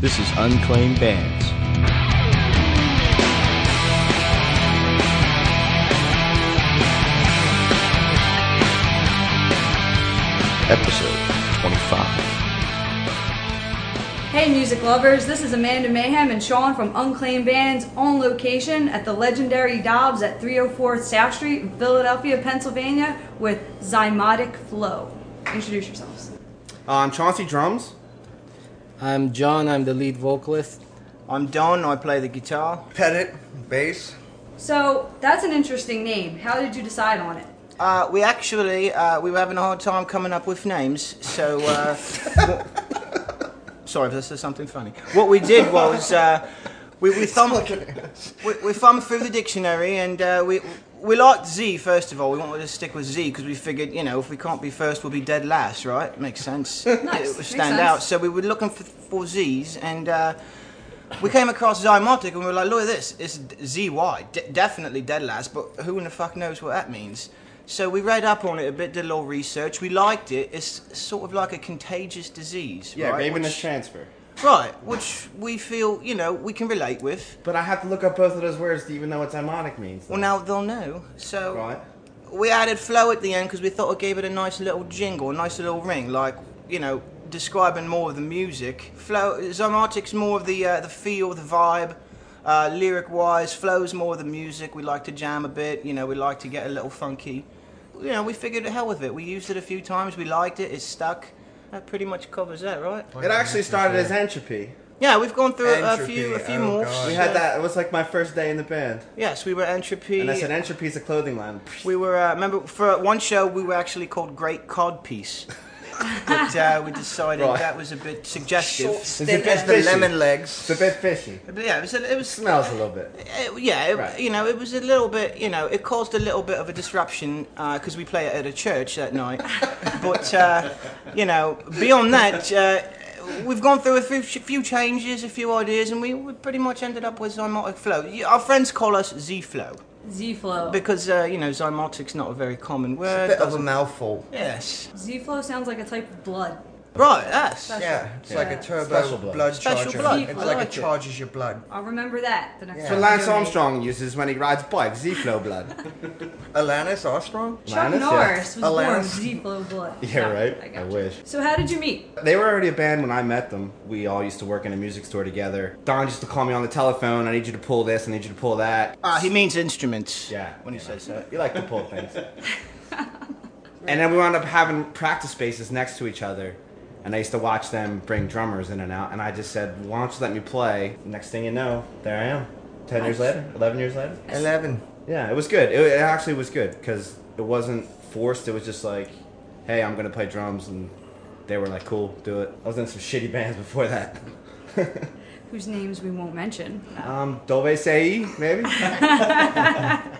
This is Unclaimed Bands. Episode 25. Hey, music lovers, this is Amanda Mayhem and Sean from Unclaimed Bands on location at the legendary Dobbs at 304 South Street in Philadelphia, Pennsylvania with Zymotic Flow. Introduce yourselves. Uh, I'm Chauncey Drums. I'm John, I'm the lead vocalist. I'm Don. I play the guitar. Pettit, bass. So, that's an interesting name. How did you decide on it? Uh, we actually uh, we were having a hard time coming up with names, so. Uh, what- sorry if this is something funny. What we did was uh, we we thumbed we, we thumbed through the dictionary and uh, we. We liked Z first of all. We wanted to stick with Z because we figured, you know, if we can't be first, we'll be dead last, right? Makes sense. Nice, It would stand sense. out. So we were looking for, for Z's and uh, we came across Zymotic and we were like, look at this, it's ZY, D- definitely dead last, but who in the fuck knows what that means? So we read up on it a bit, did a little research. We liked it. It's sort of like a contagious disease, Yeah, right? Raven is which, transfer. Right, which we feel, you know, we can relate with. But I have to look up both of those words to even know what demonic means. Well, now they'll know. So Right. we added flow at the end because we thought it gave it a nice little jingle, a nice little ring, like you know, describing more of the music. Flow, Zymotic's more of the uh, the feel, the vibe. Uh, lyric wise, flow's more of the music. We like to jam a bit, you know. We like to get a little funky. You know, we figured the hell with it. We used it a few times. We liked it. It stuck. That pretty much covers that, right? It actually started as entropy. Yeah, we've gone through a Entropy, few a few oh more. God. We had that. It was like my first day in the band, Yes, we were entropy. and I said entropy's a clothing line. We were, uh, remember, for one show we were actually called Great Cod Piece. but uh, we decided Right. that was a bit suggestive. It's a bit as the fishy. lemon legs. It's a bit fishy. But yeah, it was, a, it was Smells a little bit. uh, yeah, it, Right. you know, it was a little bit, you know, it caused a little bit of a disruption because we play it at a church that night. but, uh, you know, beyond that, uh, we've gone through a few, few changes, a few ideas, and we, we pretty much ended up with Zymotic Flow. Y- Our friends call us Z Flow Z Flow. because, uh, you know, Zymotic's not a very common word. Bit of a mouthful. Yes. Z Flow sounds like a type of blood. Right, yes. Yeah, it's like a turbo Special blood. blood, Special charger. blood. It's I like, like it it. charges your blood. I'll remember that the next Yeah. So time. Lance we do it. Armstrong uses when he rides bikes. Z-flow blood. Alanis Armstrong? Chuck Lannis, yeah. Norris was born Alanis. with Z Flow blood. Yeah, right. I, I got you. wish. So, how did you meet? They were already a band when I met them. We all used to work in a music store together. Don used to call me on the telephone. I need you to pull this. I need you to pull that. Ah, he means instruments. Yeah. When he says that. You like to pull things. and then we wound up having practice spaces next to each other. And I used to watch them bring drummers in and out. And I just said, why don't you let me play? Next thing you know, there I am. 10 years later, 11 years later. 11. Yeah, it was good. It, it actually was good because it wasn't forced. It was just like, hey, I'm going to play drums. And they were like, cool, do it. I was in some shitty bands before that. Whose names we won't mention. Um, Dove Sei, maybe?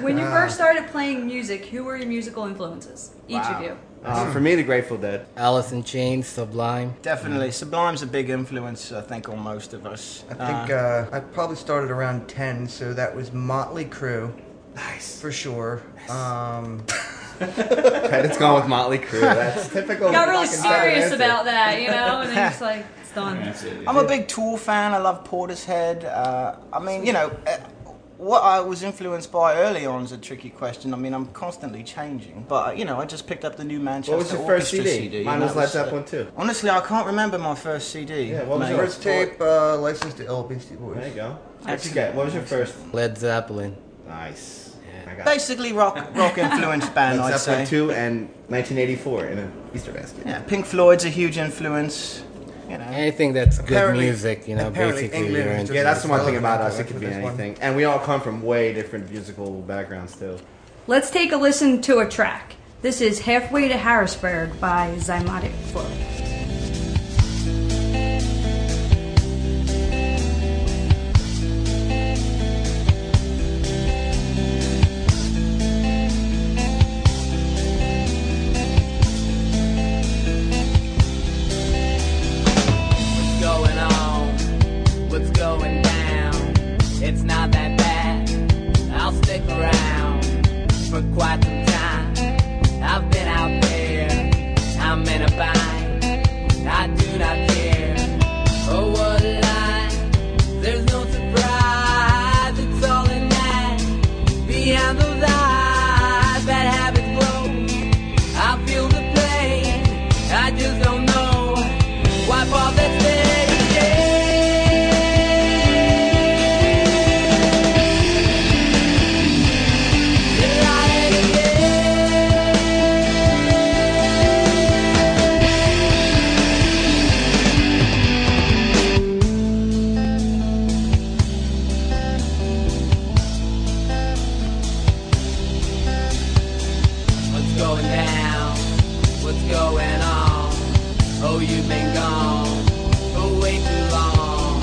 When you first started playing music, who were your musical influences? Each Wow. of you. Uh, for me, the Grateful Dead. Alice in Chains, Sublime. Definitely. Sublime's a big influence, I think, on most of us. I think uh, I probably started around 10, so that was Motley Crue Nice. for sure. Um, Credit's gone with Motley Crue. That's typical. got really fucking serious answer. about that, you know, and then it's like it's done. I'm a big Tool fan. I love Portishead. Uh, I mean, you know, uh, what I was influenced by early on is a tricky question. I mean, I'm constantly changing. But, uh, you know, I just picked up the new Manchester What was your first Orchestra CD? Mine and was that Led uh, Zeppelin too. Honestly, I can't remember my first CD. Yeah, what was mate. yours? first tape, uh, licensed to Ill Beastie Boys. There you go. What'd you get? What was your first? Led Zeppelin. Nice. Yeah. Basically, rock rock influenced band, Led I'd Zeppelin say. 2 and 1984 in an Easter basket. Yeah, Pink Floyd's a huge influence. You know. Anything that's good Apparently- music, you know, basically England you're is Yeah, that's the one thing about us. It could be for this one. anything. And we all come from way different musical backgrounds too. Let's take a listen to a track. This is Halfway to Harrisburg by Zymotic Flow. Oh, you've been gone for way too long.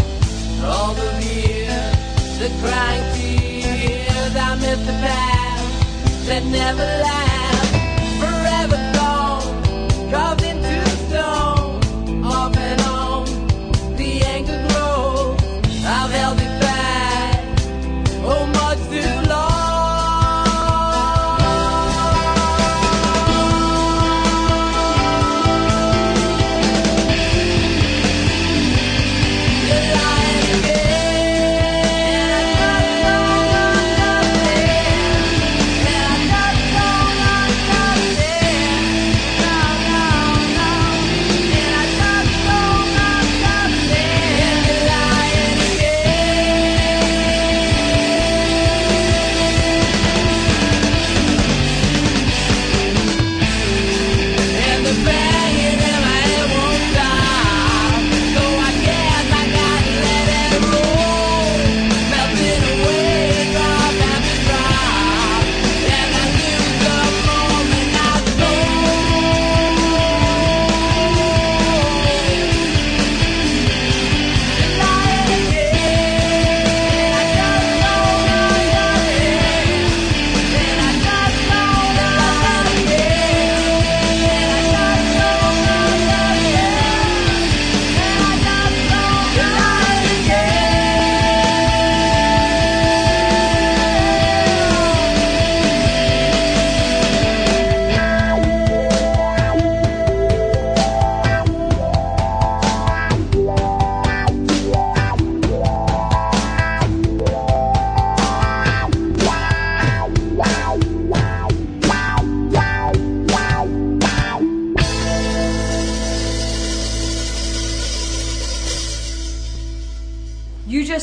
All those years, the crying tears, I miss the past that never lasts.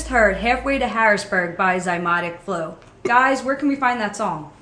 Heard Halfway to Harrisburg by Zymotic Flow. Guys, where can we find that song?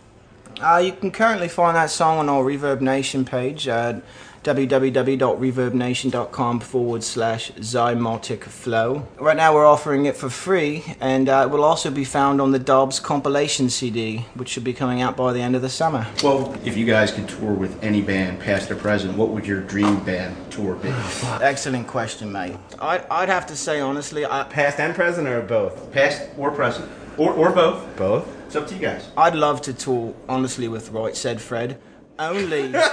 Uh, you can currently find that song on our Reverb Nation page at www.reverbnation.com forward slash zymotic flow. Right now we're offering it for free and uh, it will also be found on the Dobbs compilation CD, which should be coming out by the end of the summer. Well, if you guys could tour with any band, past or present, what would your dream band tour be? Excellent question, mate. I'd, I'd have to say, honestly, I, Past and present or both? Past or present? Or, or both? Both. It's up to you guys. I'd love to tour, honestly, with Right Said Fred. Only.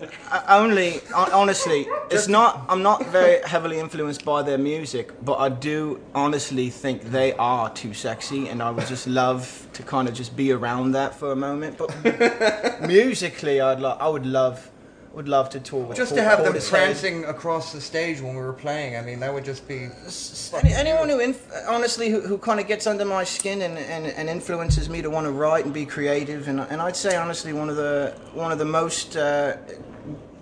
Only, honestly, it's not. I'm not very heavily influenced by their music, but I do honestly think they are too sexy, and I would just love to kind of just be around that for a moment. But musically, I'd lo- I would love, would love to tour with. Just Paul- to have them Portishead. prancing across the stage when we were playing, I mean, that would just be. Any, anyone who, inf- honestly, who, who kind of gets under my skin and, and, and influences me to want to write and be creative, and, and I'd say honestly, one of the one of the most uh,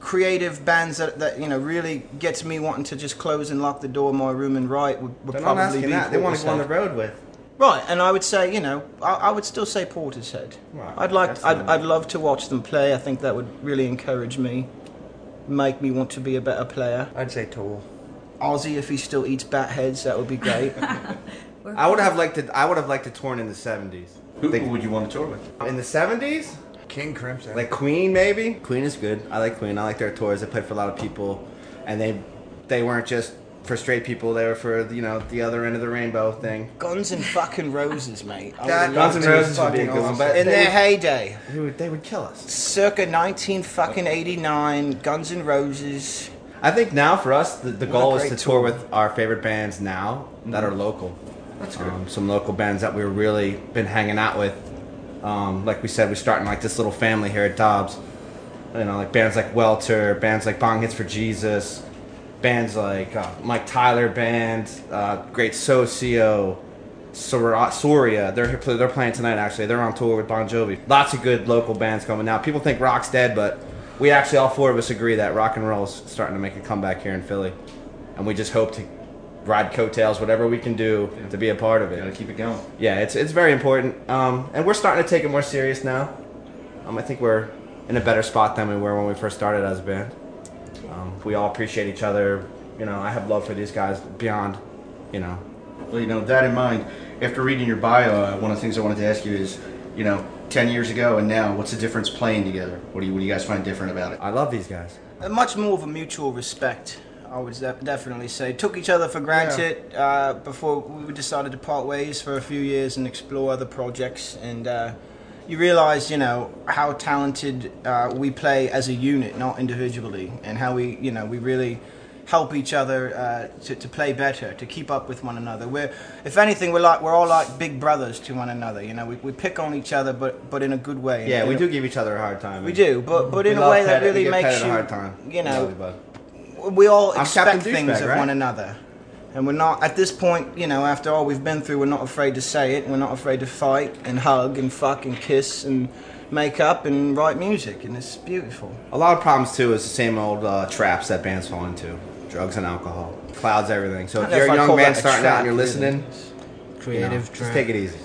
creative bands that, that you know really gets me wanting to just close and lock the door of my room and write would, would They're not probably asking be. that. They want to go on the road with. Right, and I would say, you know, I, I would still say Portishead. Right, I'd like, that's I'd. I'd love to watch them play. I think that would really encourage me, make me want to be a better player. I'd say Tool. Ozzy, if he still eats bat heads, that would be great. I would have liked to. I would have liked to tour in the '70s. Who, They- who would you want to tour with? In the '70s, King Crimson. like Queen, maybe. Queen is good. I like Queen. I like their tours. They played for a lot of people, and they they weren't just for straight people. They were for you know the other end of the rainbow thing. Guns and fucking Roses, mate. I That would Guns love N' to- Roses would be a good one, awesome. but in their heyday, they would, they would kill us. circa 19 fucking 89, Guns and Roses. I think now for us, the, the goal is great to tour tour. with our favorite bands now that are local. That's good. Um, some local bands that we've really been hanging out with. Um, like we said, we're starting like this little family here at Dobbs. You know, like bands like Welter, bands like Bong Hits for Jesus, bands like uh, Mike Tyler Band, uh, Great Socio, Soria. They're they're playing tonight. Actually, they're on tour with Bon Jovi. Lots of good local bands coming out. People think rock's dead, but we actually all four of us agree that rock and roll is starting to make a comeback here in Philly, and we just hope to ride coattails, whatever we can do to be a part of it. Gotta keep it going. Yeah, it's it's very important, um, and we're starting to take it more serious now. Um, I think we're in a better spot than we were when we first started as a band. Um, we all appreciate each other. You know, I have love for these guys beyond, you know, Well, you know, that in mind, after reading your bio, uh, one of the things I wanted to ask you is, you know, 10 years ago and now, what's the difference playing together? What do you, what do you guys find different about it? I love these guys. Much more of a mutual respect. I would definitely say took each other for granted uh, before we decided to part ways for a few years and explore other projects. And uh, you realize, you know, how talented uh, we play as a unit, not individually, and how we, you know, we really help each other uh, to, to play better, to keep up with one another. We're, if anything, we're like we're all like big brothers to one another. You know, we, we pick on each other, but but in a good way. Yeah, we a- do give each other a hard time. We do, but but We in a way that really makes you, a hard time. you know. We all I'm expect Captain things Douchebag, of right? one another. And we're not, at this point, you know, after all we've been through, we're not afraid to say it. We're not afraid to fight and hug and fuck and kiss and make up and write music. And it's beautiful. A lot of problems too is the same old uh, traps that bands fall into: drugs and alcohol, clouds everything. So if you're a if I young man a starting out and you're really. listening, you know, Creative just take it easy.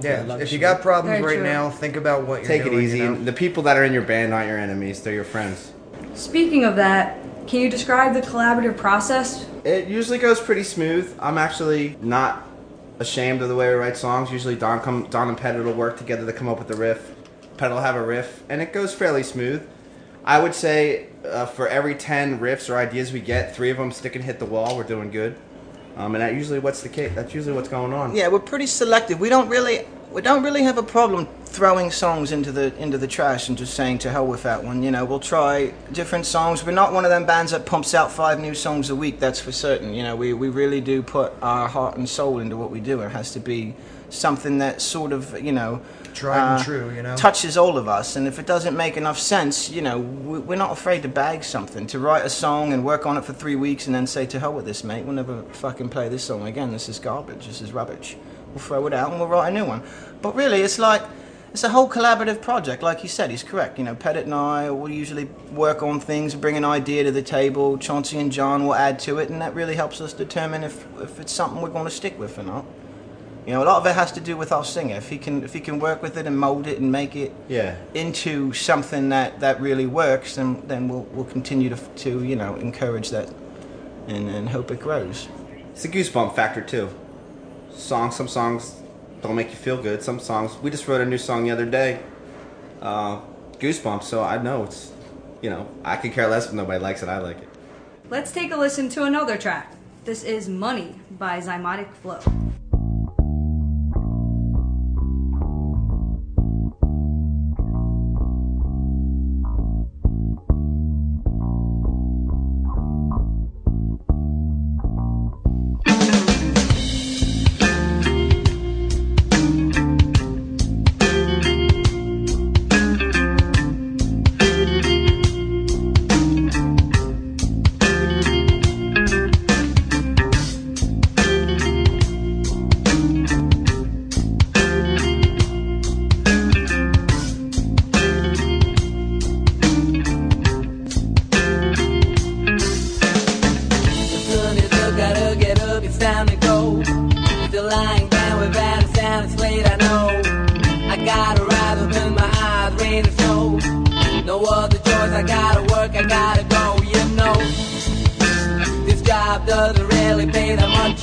Yeah, if you got problems Very right true. now, think about what you're doing. Take it easy. You know? And the people that are in your band aren't your enemies; they're your friends. Speaking of that, can you describe the collaborative process? It usually goes pretty smooth. I'm actually not ashamed of the way we write songs. Usually Don come Don and Pettit will work together to come up with the riff. Pettit will have a riff, and it goes fairly smooth. I would say uh, for every ten riffs or ideas we get, three of them stick and hit the wall. We're doing good, um, and that usually what's the case. That's usually what's going on. Yeah, we're pretty selective. We don't really, we don't really have a problem throwing songs into the into the trash and just saying to hell with that one. You know, we'll try different songs. We're not one of them bands that pumps out five new songs a week. That's for certain. You know, we we really do put our heart and soul into what we do. It has to be something that sort of, you know. Tried and uh, true, you know? touches all of us. And if it doesn't make enough sense you know we- we're not afraid to bag something to write a song and work on it for three weeks and then say to hell with this mate. We'll never fucking play this song again. This is garbage. This is rubbish. We'll throw it out and we'll write a new one. But really it's like it's a whole collaborative project. Like you said he's correct. You know pettit and i will usually work on things bring an idea to the table. Chauncey and john will add to it and that really helps us determine if, if it's something we're going to stick with or not you know, a lot of it has to do with our singer. If he can, if he can work with it and mold it and make it Yeah. into something that, that really works, then then we'll we'll continue to to you know encourage that and, and hope it grows. It's a goosebump factor too. Songs, some songs don't make you feel good. Some songs, we just wrote a new song the other day, uh, goosebumps. So I know it's, you know, I could care less if nobody likes it. I like it. Let's take a listen to another track. This is Money by Zymotic Flow. Rain or snow. No other choice, I gotta work, I gotta go, you know. This job doesn't really pay that much.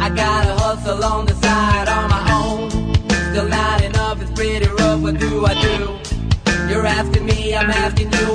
I gotta hustle on the side on my own. Still not enough, it's pretty rough, what do I do? You're asking me, I'm asking you,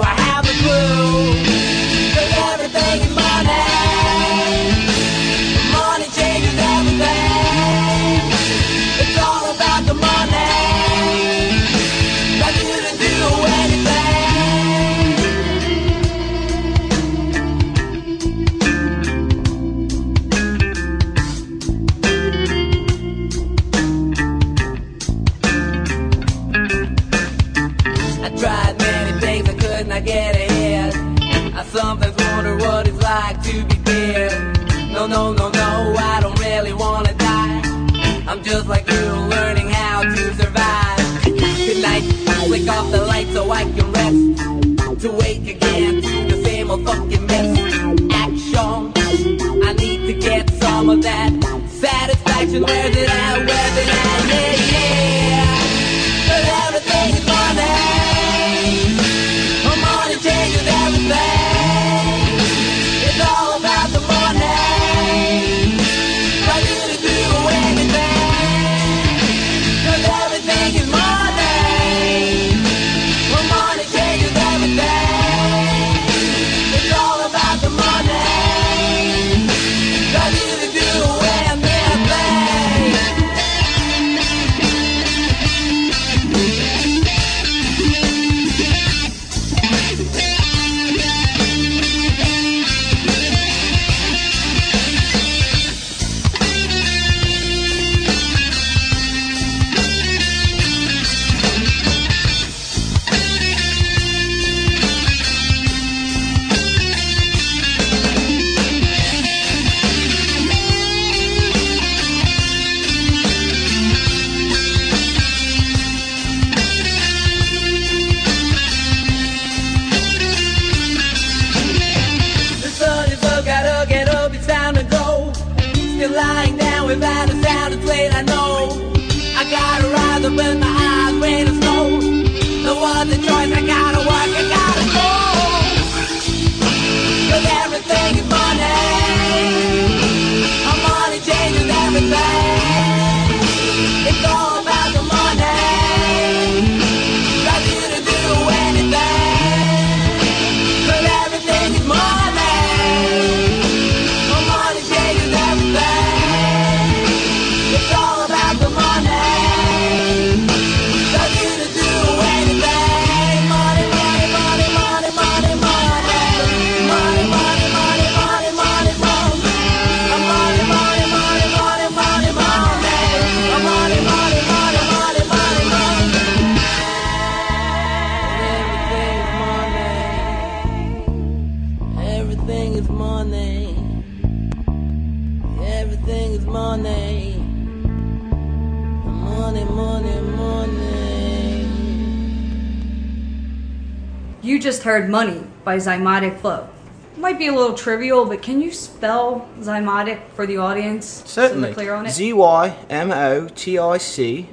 just heard Money by Zymotic Flow. Might be a little trivial, but can you spell Zymotic for the audience? Certainly. they're clear on it? Z Y M O T I C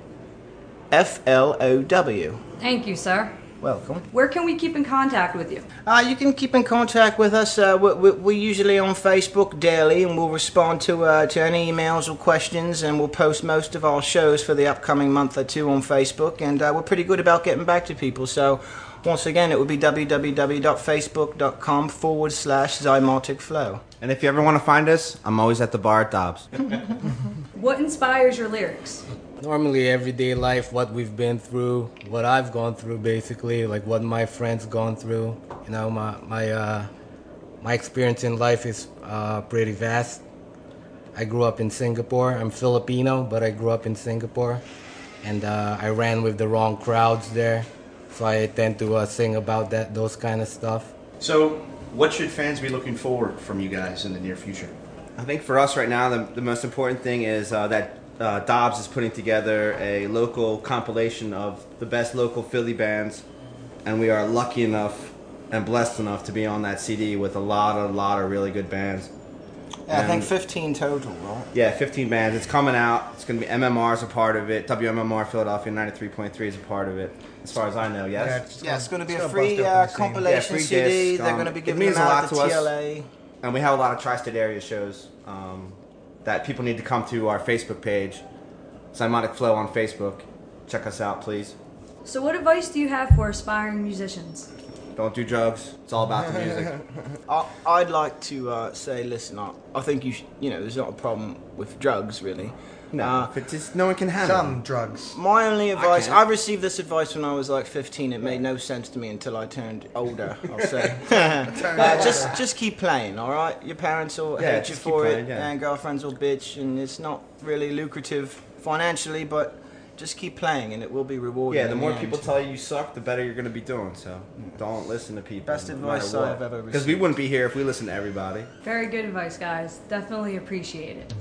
F L O W. Thank you, sir. Welcome. Where can we keep in contact with you? Uh, you can keep in contact with us. Uh, we, we, we're usually on Facebook daily, and we'll respond to uh, to any emails or questions, and we'll post most of our shows for the upcoming month or two on Facebook. And uh, we're pretty good about getting back to people. So, once again, it would be www.facebook.com forward slash zymotic flow. And if you ever want to find us, I'm always at the bar at Dobbs. What inspires your lyrics? Normally, everyday life, what we've been through, what I've gone through, basically, like what my friends gone through. You know, my my uh, my experience in life is uh, pretty vast. I grew up in Singapore. I'm Filipino, but I grew up in Singapore, and uh, I ran with the wrong crowds there. So I tend to uh, sing about that, those kind of stuff. So, what should fans be looking forward from you guys in the near future? I think for us right now, the, the most important thing is uh, that uh, Dobbs is putting together a local compilation of the best local Philly bands, and we are lucky enough and blessed enough to be on that CD with a lot, a lot of really good bands. Yeah, I think 15 total, right? Yeah, 15 bands. It's coming out. It's going to be MMR is a part of it. WMMR Philadelphia 93.3 is a part of it. As far as I know, yes. Yeah, it's going to be a free uh, compilation Yeah, free CD. disc, They're um, going to be it giving means a out lot at the to us. TLA. And we have a lot of tri-state area shows um, that people need to come to our Facebook page, Zymotic Flow on Facebook. Check us out, please. So, what advice do you have for aspiring musicians? Don't do drugs. It's all about the music. I, I'd like to uh, say, listen, I, I think you, sh- you know, there's not a problem with drugs really. No, Uh, if it's just no one can handle. Some drugs. my only advice, can't. I, received this advice when I was like 15. It made no sense to me until I turned older. I'll say, uh, just just keep playing, all right. Your parents will Yeah, hate you for playing, it, yeah. and girlfriends will bitch, and it's not really lucrative financially, but just keep playing, and it will be rewarding. Yeah, the more end. people tell you you suck, the better you're going to be doing. So don't listen to people. Best advice I've ever received. Because we wouldn't be here if we listened to everybody. Very good advice, guys. Definitely appreciate it.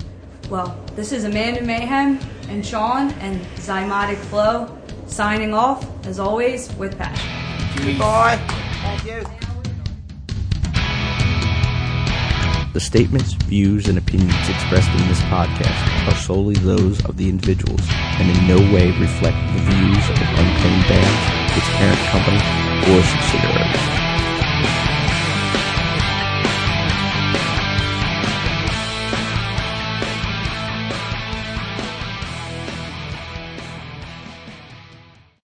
Well, this is Amanda Mayhem, and Sean and Zymotic Flow signing off, as always, with passion. Goodbye. Thank you. The statements, views, and opinions expressed in this podcast are solely those of the individuals and in no way reflect the views of Unclaimed Bands, its parent company, or subsidiaries.